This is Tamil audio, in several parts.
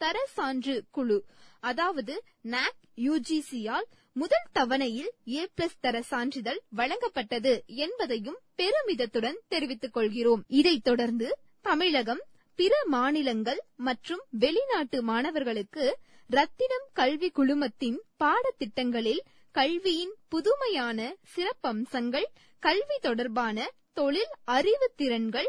தர சான்று குழு. அதாவது நாக் யுஜிசியால் முதல் தவணையில் ஏ பிளஸ் தர சான்றிதழ் வழங்கப்பட்டது என்பதையும் பெருமிதத்துடன் தெரிவித்துக் கொள்கிறோம். இதைத் தொடர்ந்து தமிழகம் பிற மாநிலங்கள் மற்றும் வெளிநாட்டு மாணவர்களுக்கு ரத்தினம் கல்வி குழுமத்தின் பாடத்திட்டங்களில் கல்வியின் புதுமையான சிறப்பம்சங்கள் கல்வி தொடர்பான தொழில் அறிவு திறன்கள்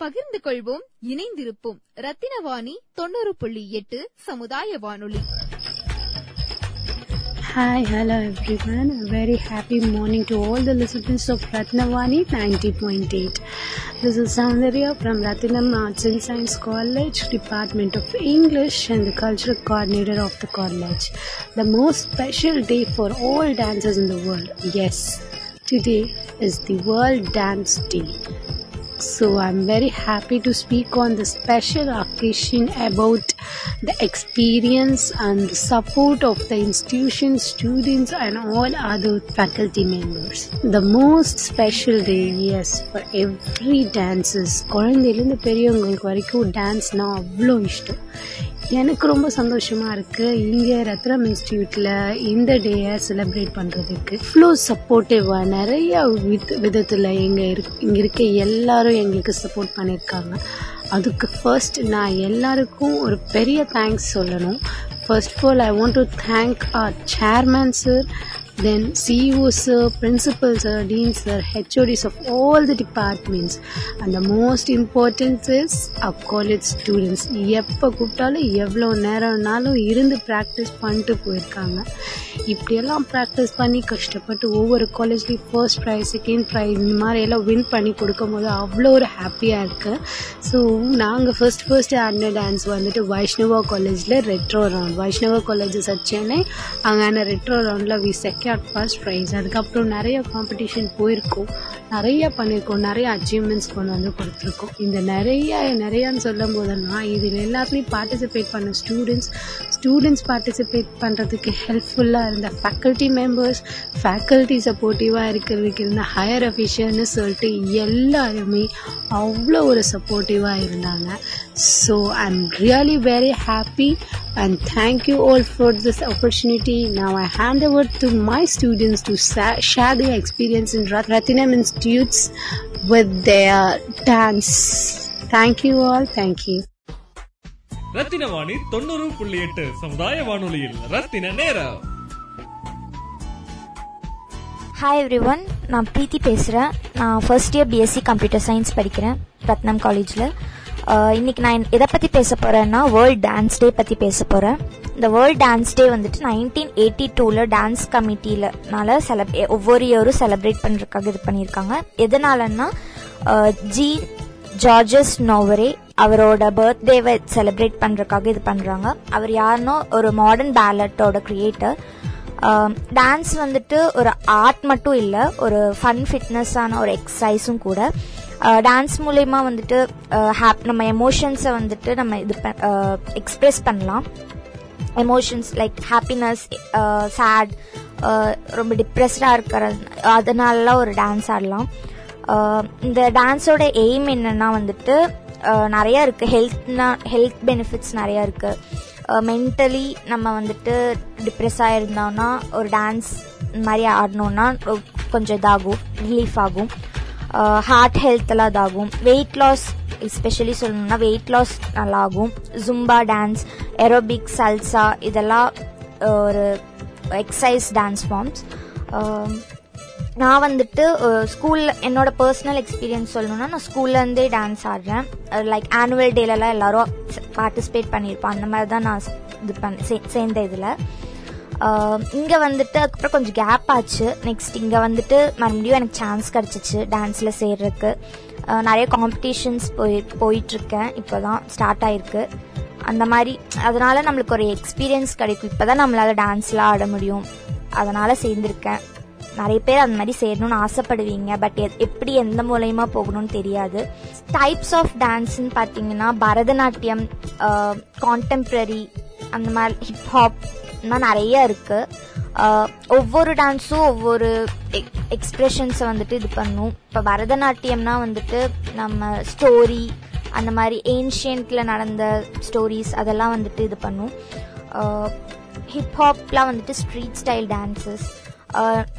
பகிர்ந்து கொள்வோம் இணைந்திருப்போம் ரத்தினவாணி தொண்ணூறு புள்ளி எட்டு சமுதாய வானொலி Hi, hello everyone. A very happy morning to all the listeners of Ratnavani 90.8. This is Soundarya from Ratinam Arts and Science College, Department of English and the Cultural Coordinator of the college. The most special day for all dancers in the world. Yes, today is the World Dance Day. So I'm very happy to speak on the special occasion about the experience and the support of the institution, students and all other faculty members. The most special day, yes, for every dancers. குழந்தையிலேருந்து பெரியவங்களுக்கு வரைக்கும் டான்ஸ்னா அவ்வளோ இஷ்டம் எனக்கு ரொம்ப சந்தோஷமா இருக்கு. இங்க ரத்னம் இன்ஸ்டியூட்ல இந்த டேயை செலிப்ரேட் பண்றதுக்கு இவ்வளோ சப்போர்ட்டிவா நிறைய வித் விதத்துல எங்க இருக்- இங்க இருக்க எல்லாரும் எங்களுக்கு சப்போர்ட் பண்ணிருக்காங்க. அதுக்கு ஃபர்ஸ்ட் நான் எல்லாருக்கும் ஒரு பெரிய தேங்க்ஸ் சொல்லணும். First of all I want to thank our chairman sir then CEOs, sir, principals, sir, deans, sir, HODs of all the departments. And the most important is our college students. எப்போ கூப்பிட்டாலும் எவ்வளோ நேரம்னாலும் இருந்து ப்ராக்டிஸ் பண்ணிட்டு போயிருக்காங்க இப்படியெல்லாம் ப்ராக்டிஸ் பண்ணி கஷ்டப்பட்டு ஒவ்வொரு காலேஜ்லேயும் ஃபர்ஸ்ட் ப்ரைஸ் செகண்ட் ப்ரைஸ் இந்த மாதிரி எல்லாம் வின் பண்ணி கொடுக்கும்போது அவ்வளோ ஒரு ஹாப்பியாக இருக்குது ஸோ நாங்கள் ஃபர்ஸ்ட் ஃபர்ஸ்ட் ஆடின டான்ஸ் வந்துட்டு வைஷ்ணவா காலேஜில் retro round Vaishnava colleges at Chennai அங்கே ரெட்ரோ ரவுண்டில் வி செக்யூர்ட் ஃபர்ஸ்ட் ப்ரைஸ் அதுக்கப்புறம் நிறைய காம்படிஷன் போயிருக்கோம். நிறைய பண்ணியிருக்கோம். நிறைய அச்சீவ்மெண்ட்ஸ் கொண்டு வந்து கொடுத்துருக்கோம். இந்த நிறைய நிறையான்னு சொல்லும் போதெல்லாம் இதில் எல்லாத்துலேயும் பார்ட்டிசிபேட் பண்ண ஸ்டூடெண்ட்ஸ் ஸ்டூடெண்ட்ஸ் பார்ட்டிசிபேட் பண்ணுறதுக்கு ஹெல்ப்ஃபுல்லாக இருந்த ஃபேக்கல்ட்டி மெம்பர்ஸ் ஃபேக்கல்ட்டி சப்போர்ட்டிவாக இருக்கிறதுக்கு இருந்த ஹையர் அஃபிஷியல்னு சொல்லிட்டு எல்லாருமே அவ்வளோ ஒரு சப்போர்ட்டிவாக இருந்தாங்க. So I am really very happy and thank you all for this opportunity opportunity. I hand over to to my students to sa- share their experience in Rat- Ratinam Institutes with their dance. Thank you all. Thank you. Rathina Vani தொண்ணூறு புள்ளி எட்டு சமுதாய வானொலியில் ரத்தின நேரம் ஹாய் எவ்ரி ஒன் நான் பிரீத்தி பேசுகிறேன் நான் first year BSc computer science படிக்கிறேன் ரத்னம் காலேஜில் இன்னைக்கு நான் எதை பற்றி பேச போகிறேன்னா வேர்ல்ட் டான்ஸ் டே பற்றி பேச போகிறேன் இந்த வேர்ல்ட் டான்ஸ் டே வந்துட்டு நைன்டீன் எயிட்டி டூவில் டான்ஸ் கமிட்டியிலனால செலப் ஒவ்வொரு இயரும் செலிப்ரேட் பண்ணுறதுக்காக இது பண்ணியிருக்காங்க. எதனாலன்னா ஜி ஜார்ஜஸ் நோவரே அவரோட பர்த்டேவை செலிப்ரேட் பண்ணுறதுக்காக இது பண்ணுறாங்க அவர் யாருன்னா ஒரு மாடர்ன் பேலட்டோட கிரியேட்டர் டான்ஸ் வந்துட்டு ஒரு ஆர்ட் மட்டும் இல்லை ஒரு ஃபன் ஃபிட்னஸான ஒரு எக்ஸசைஸும் கூட. டான்ஸ் மூலயமா வந்துட்டு ஹாப் நம்ம எமோஷன்ஸை வந்துட்டு நம்ம இது எக்ஸ்பிரஸ் பண்ணலாம். எமோஷன்ஸ் லைக் ஹாப்பினஸ் சேட் ரொம்ப டிப்ரெஸ்டாக இருக்கிற அதனாலலாம் ஒரு டான்ஸ் ஆடலாம். இந்த டான்ஸோட எய்ம் என்னன்னா வந்துட்டு நிறைய இருக்கு. ஹெல்த்னா ஹெல்த் பெனிஃபிட்ஸ் நிறைய இருக்கு. மென்டலி நம்ம வந்துட்டு டிப்ரெஸ் இருந்தோம்னா ஒரு டான்ஸ் இந்த மாதிரி ஆடணும்னா கொஞ்சம் இதாகும் ரிலீஃப் ஆகும். ஹார்ட் ஹெல்த் எல்லாம் இதாகும் வெயிட் லாஸ் எஸ்பெஷலி சொல்லணும்னா வெயிட் லாஸ் நல்லாகும் ஜும்பா டான்ஸ் எரோபிக் சல்சா இதெல்லாம் ஒரு எக்ஸசைஸ் டான்ஸ் ஃபார்ம்ஸ் நான் வந்துட்டு ஸ்கூலில் என்னோட பர்சனல் எக்ஸ்பீரியன்ஸ் சொல்லணும்னா நான் ஸ்கூல்லேருந்தே டான்ஸ் ஆடுறேன் லைக் ஆனுவல் டேலலாம் எல்லாரும் பார்ட்டிசிபேட் பண்ணியிருப்போம் அந்த மாதிரி தான் நான் இது பண்ண சேர்ந்த இதில் இங்கே வந்துட்டு அதுக்கப்புறம் கொஞ்சம் கேப் ஆச்சு. நெக்ஸ்ட் இங்கே வந்துட்டு மறுபடியும் எனக்கு சான்ஸ் கிடச்சிச்சு டான்ஸில் சேர்றதுக்கு. நிறைய காம்படிஷன்ஸ் போய் போயிட்டுருக்கேன். இப்போ தான் ஸ்டார்ட் ஆயிருக்கு. அந்த மாதிரி அதனால நம்மளுக்கு ஒரு எக்ஸ்பீரியன்ஸ் கிடைக்கும். இப்போ தான் நம்மளால் டான்ஸ்லாம் ஆட முடியும். அதனால் சேர்ந்துருக்கேன். நிறைய பேர் அந்த மாதிரி சேரணும்னு ஆசைப்படுவீங்க. பட் எப்படி எந்த மூலயமா போகணும்னு தெரியாது. டைப்ஸ் ஆஃப் டான்ஸ்ன்னு பார்த்தீங்கன்னா பரதநாட்டியம் கான்டெம்ப்ரரி அந்த மாதிரி ஹிப்ஹாப் இன்னும் நிறைய இருக்கு. ஒவ்வொரு டான்ஸும் ஒவ்வொரு e, எக்ஸ்பிரஷன்ஸை வந்துட்டு இது பண்ணும். இப்போ பரதநாட்டியம்னா வந்துட்டு நம்ம ஸ்டோரி அந்த மாதிரி ஏன்ஷியன்ட்ல நடந்த ஸ்டோரிஸ் அதெல்லாம் வந்துட்டு இது பண்ணும். ஹிப்ஹாப்லாம் வந்துட்டு street style dances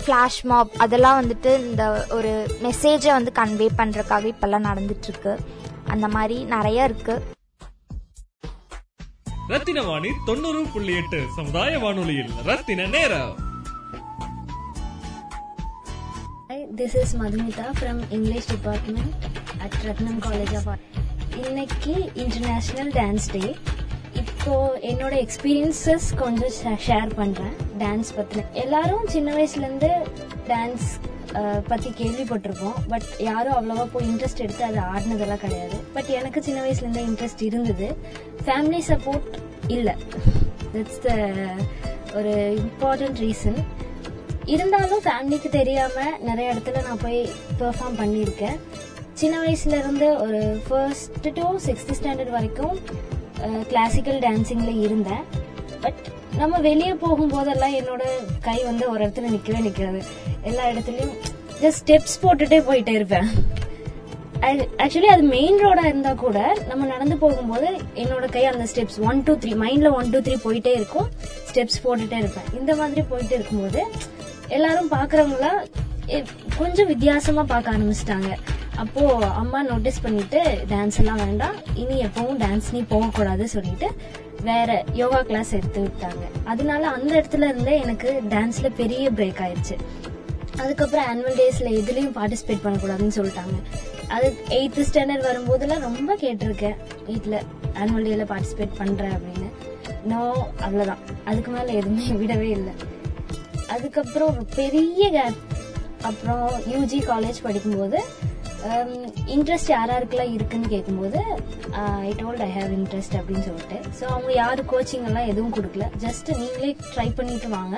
flash mob அதெல்லாம் வந்துட்டு இந்த ஒரு மெசேஜை வந்து கன்வே பண்ணுறக்காக இப்போல்லாம் நடந்துட்டுருக்கு அந்த மாதிரி நிறைய இருக்கு. ரத்தின வாணி தொண்ணூறு புள்ளி எட்டு. சமுதாய வானொலியில் ரத்தின நேரம். This is Madhumitha from English department at Ratnam college of of இன்னைக்கு இன்டர்நேஷ்னல் டான்ஸ் டே இப்போ என்னோட எக்ஸ்பீரியன்சஸ் கொஞ்சம் ஷேர் பண்றேன் டான்ஸ் பத்தின. எல்லாரும் சின்ன வயசுல இருந்து டான்ஸ் பத்தி கேள்விப்பட்டிருக்கோம் பட் யாரும் அவ்வளவா போய் இன்ட்ரெஸ்ட் எடுத்து அதை ஆடினதெல்லாம் கிடையாது. பட் எனக்கு சின்ன வயசுல இருந்தே இன்ட்ரெஸ்ட் இருந்தது. ஃபேமிலி சப்போர்ட் இல்லை. தட்ஸ் த ஒரு இம்பார்ட்டன்ட் ரீசன் இருந்தாலும் ஃபேமிலிக்கு தெரியாம நிறைய இடத்துல நான் போய் பெர்ஃபார்ம் பண்ணியிருக்கேன். சின்ன வயசுல இருந்து ஒரு ஃபர்ஸ்ட் டு சிக்ஸ்த் ஸ்டாண்டர்ட் வரைக்கும் கிளாசிக்கல் டான்சிங்ல இருந்தேன். பட் நம்ம வெளியே போகும்போதெல்லாம் என்னோட கை வந்து ஒரு இடத்துல நிக்கவே நிக்காது. எல்லா இடத்துலயும் ஜஸ்ட் ஸ்டெப்ஸ் போட்டுட்டே போயிட்டே இருப்பேன். ஆக்சுவலி அது மெயின் ரோடா இருந்தா கூட நம்ம நடந்து போகும்போது என்னோட கை அந்த ஸ்டெப்ஸ் ஒன் டூ த்ரீ மைண்ட்ல ஒன் டூ த்ரீ போயிட்டே இருக்கும். ஸ்டெப்ஸ் போட்டுட்டே இருப்பேன். இந்த மாதிரி போயிட்டு இருக்கும்போது எல்லாரும் பாக்குறவங்கள கொஞ்சம் வித்தியாசமா பார்க்க ஆரம்பிச்சிட்டாங்க. அப்போ அம்மா நோட்டீஸ் பண்ணிட்டு டான்ஸ் எல்லாம் வேண்டாம். இனி எப்பவும் டான்ஸ் நீ போகக்கூடாது சொல்லிட்டு வேற யோகா கிளாஸ் எடுத்து விட்டாங்க. அதனால அந்த இடத்துல இருந்தே எனக்கு டான்ஸ்ல பெரிய பிரேக் ஆயிடுச்சு. அதுக்கப்புறம் ஆனுவல் டேஸ்ல எதுலயும் பார்ட்டிசிபேட் பண்ணக்கூடாதுன்னு சொல்லிட்டாங்க. அது எயித்து ஸ்டாண்டர்ட் வரும்போதெல்லாம் ரொம்ப கேட்டிருக்கேன். வீட்டில் ஆனுவல் டேல பார்ட்டிசிபேட் பண்றேன் அப்படின்னு. நோ அவ்வளோதான் அதுக்கு மேலே எதுவுமே விடவே இல்லை. அதுக்கப்புறம் பெரிய கேப் அப்புறம் யூஜி காலேஜ் படிக்கும்போது Um, இன்ட்ரெஸ்ட் யார் யாருக்கெல்லாம் இருக்குன்னு கேட்கும்போது I told I have interest அப்படின்னு சொல்லிட்டு. ஸோ அவங்க யாரு கோச்சிங் எல்லாம் எதுவும் கொடுக்கல. ஜஸ்ட் நீங்களே ட்ரை பண்ணிட்டு வாங்க.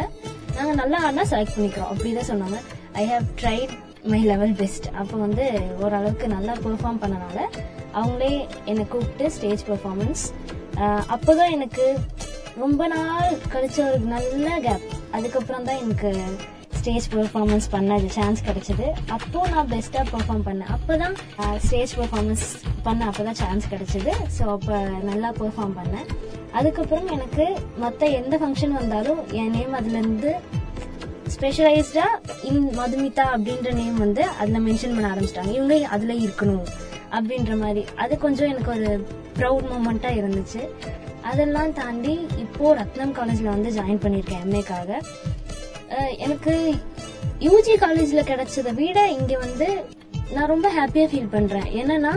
நாங்கள் நல்லா ஆடினா செலக்ட் பண்ணிக்கிறோம். அப்படிதான் சொன்னாங்க. I have tried my level best அப்போ வந்து ஓரளவுக்கு நல்லா பெர்ஃபார்ம் பண்ணனால அவங்களே என்னை கூப்பிட்டு ஸ்டேஜ் பெர்ஃபார்மன்ஸ் அப்போதான் எனக்கு ரொம்ப நாள் கழிச்ச ஒரு நல்ல கேப் அதுக்கப்புறம் தான் எனக்கு ஸ்டேஜ் பெர்ஃபார்மன்ஸ் பண்ண சான்ஸ் கிடைச்சது. அப்போ நான் பெஸ்டா பெர்ஃபார்ம் பண்ணேன். அப்பதான் ஸ்டேஜ் பெர்ஃபார்மன்ஸ் பண்ண அப்பதான் சான்ஸ் கிடைச்சது. ஸோ அப்போ நல்லா பெர்ஃபார்ம் பண்ணேன். அதுக்கப்புறம் எனக்கு மற்ற எந்த ஃபங்க்ஷன் வந்தாலும் என் நேம் அதுல இருந்து ஸ்பெஷலைஸ்டா இன் மதுமிதா அப்படின்ற நேம் வந்து அதுல மென்ஷன் பண்ண ஆரம்பிச்சிட்டாங்க. இவங்க அதுல இருக்கணும் அப்படின்ற மாதிரி. அது கொஞ்சம் எனக்கு ஒரு ப்ரௌட் மூமெண்டா இருந்துச்சு. அதெல்லாம் தாண்டி இப்போ ரத்னம் காலேஜ்ல வந்து ஜாயின் பண்ணியிருக்கேன் எம்ஏக்காக எனக்கு யூஜி காலேஜ்ல கிடைச்சதை விட இங்க வந்து நான் ரொம்ப ஹாப்பியா ஃபீல் பண்றேன். என்னன்னா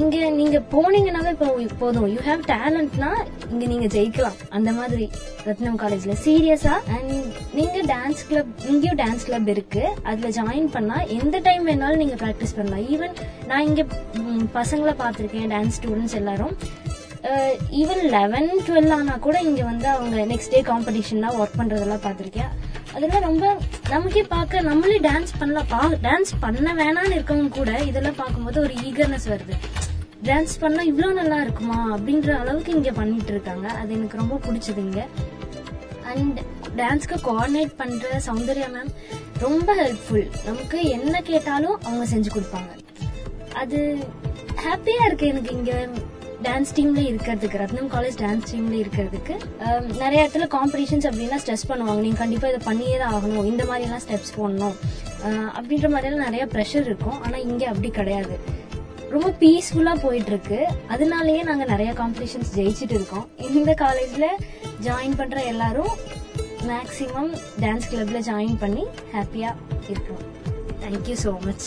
இங்க நீங்க போனீங்கன்னாவே இப்போ போதும். யூ ஹேவ் டேலண்ட்னா இங்க நீங்க ஜெயிக்கலாம். அந்த மாதிரி ரத்னம் காலேஜ்ல சீரியஸா அண்ட் நீங்க டான்ஸ் கிளப் இங்கேயும் டான்ஸ் கிளப் இருக்கு. அதுல ஜாயின் பண்ணா எந்த டைம் வேணாலும் நீங்க ப்ராக்டிஸ் பண்ணலாம். ஈவன் நான் இங்க பசங்களை பார்த்துருக்கேன் டான்ஸ் ஸ்டூடெண்ட்ஸ் எல்லாரும். ஈவன் லெவன் டுவெல் ஆனா கூட இங்க வந்து அவங்க நெக்ஸ்ட் டே காம்படிஷன்லாம் ஒர்க் பண்றதெல்லாம் பார்த்துருக்கேன். அதெல்லாம் ரொம்ப நமக்கே பார்க்க நம்மளே டான்ஸ் பண்ணலாம். பா டான்ஸ் பண்ண வேணாம்னு இருக்கவங்க கூட இதெல்லாம் பார்க்கும்போது ஒரு ஈகர்னஸ் வருது. டான்ஸ் பண்ணால் இவ்வளோ நல்லா இருக்குமா? அப்படின்ற அளவுக்கு இங்கே பண்ணிட்டு இருக்காங்க. அது எனக்கு ரொம்ப பிடிச்சது இங்கே. அண்ட் டான்ஸ்க்கு கோஆர்டினேட் பண்ணுற சௌந்தர்யா மேம் ரொம்ப ஹெல்ப்ஃபுல் நமக்கு என்ன கேட்டாலும் அவங்க செஞ்சு கொடுப்பாங்க. அது ஹாப்பியாக இருக்கு எனக்கு இங்கே. டான்ஸ் டீம்ல இருக்கிறதுக்கு ரத்னம் காலேஜ் டான்ஸ் டீம்ல இருக்கிறதுக்கு நிறைய இடத்துல காம்படிஷன்ஸ் அப்படின்னா ஸ்ட்ரெஸ் பண்ணுவாங்க. நீங்க கண்டிப்பா இதை பண்ணியே தான் ஆகணும். இந்த மாதிரி எல்லாம் ஸ்டெப்ஸ் போடணும் அப்படின்ற மாதிரிலாம் நிறைய ப்ரெஷர் இருக்கும். ஆனா இங்க அப்படி கிடையாது. ரொம்ப பீஸ்ஃபுல்லா போயிட்டு இருக்கு அதனாலயே நாங்க நிறைய காம்படிஷன்ஸ் ஜெயிச்சுட்டு இருக்கோம். இந்த காலேஜ்ல ஜாயின் பண்ற எல்லாரும் மேக்ஸிமம் டான்ஸ் கிளப்ல ஜாயின் பண்ணி ஹாப்பியா இருக்கோம். Thank you so much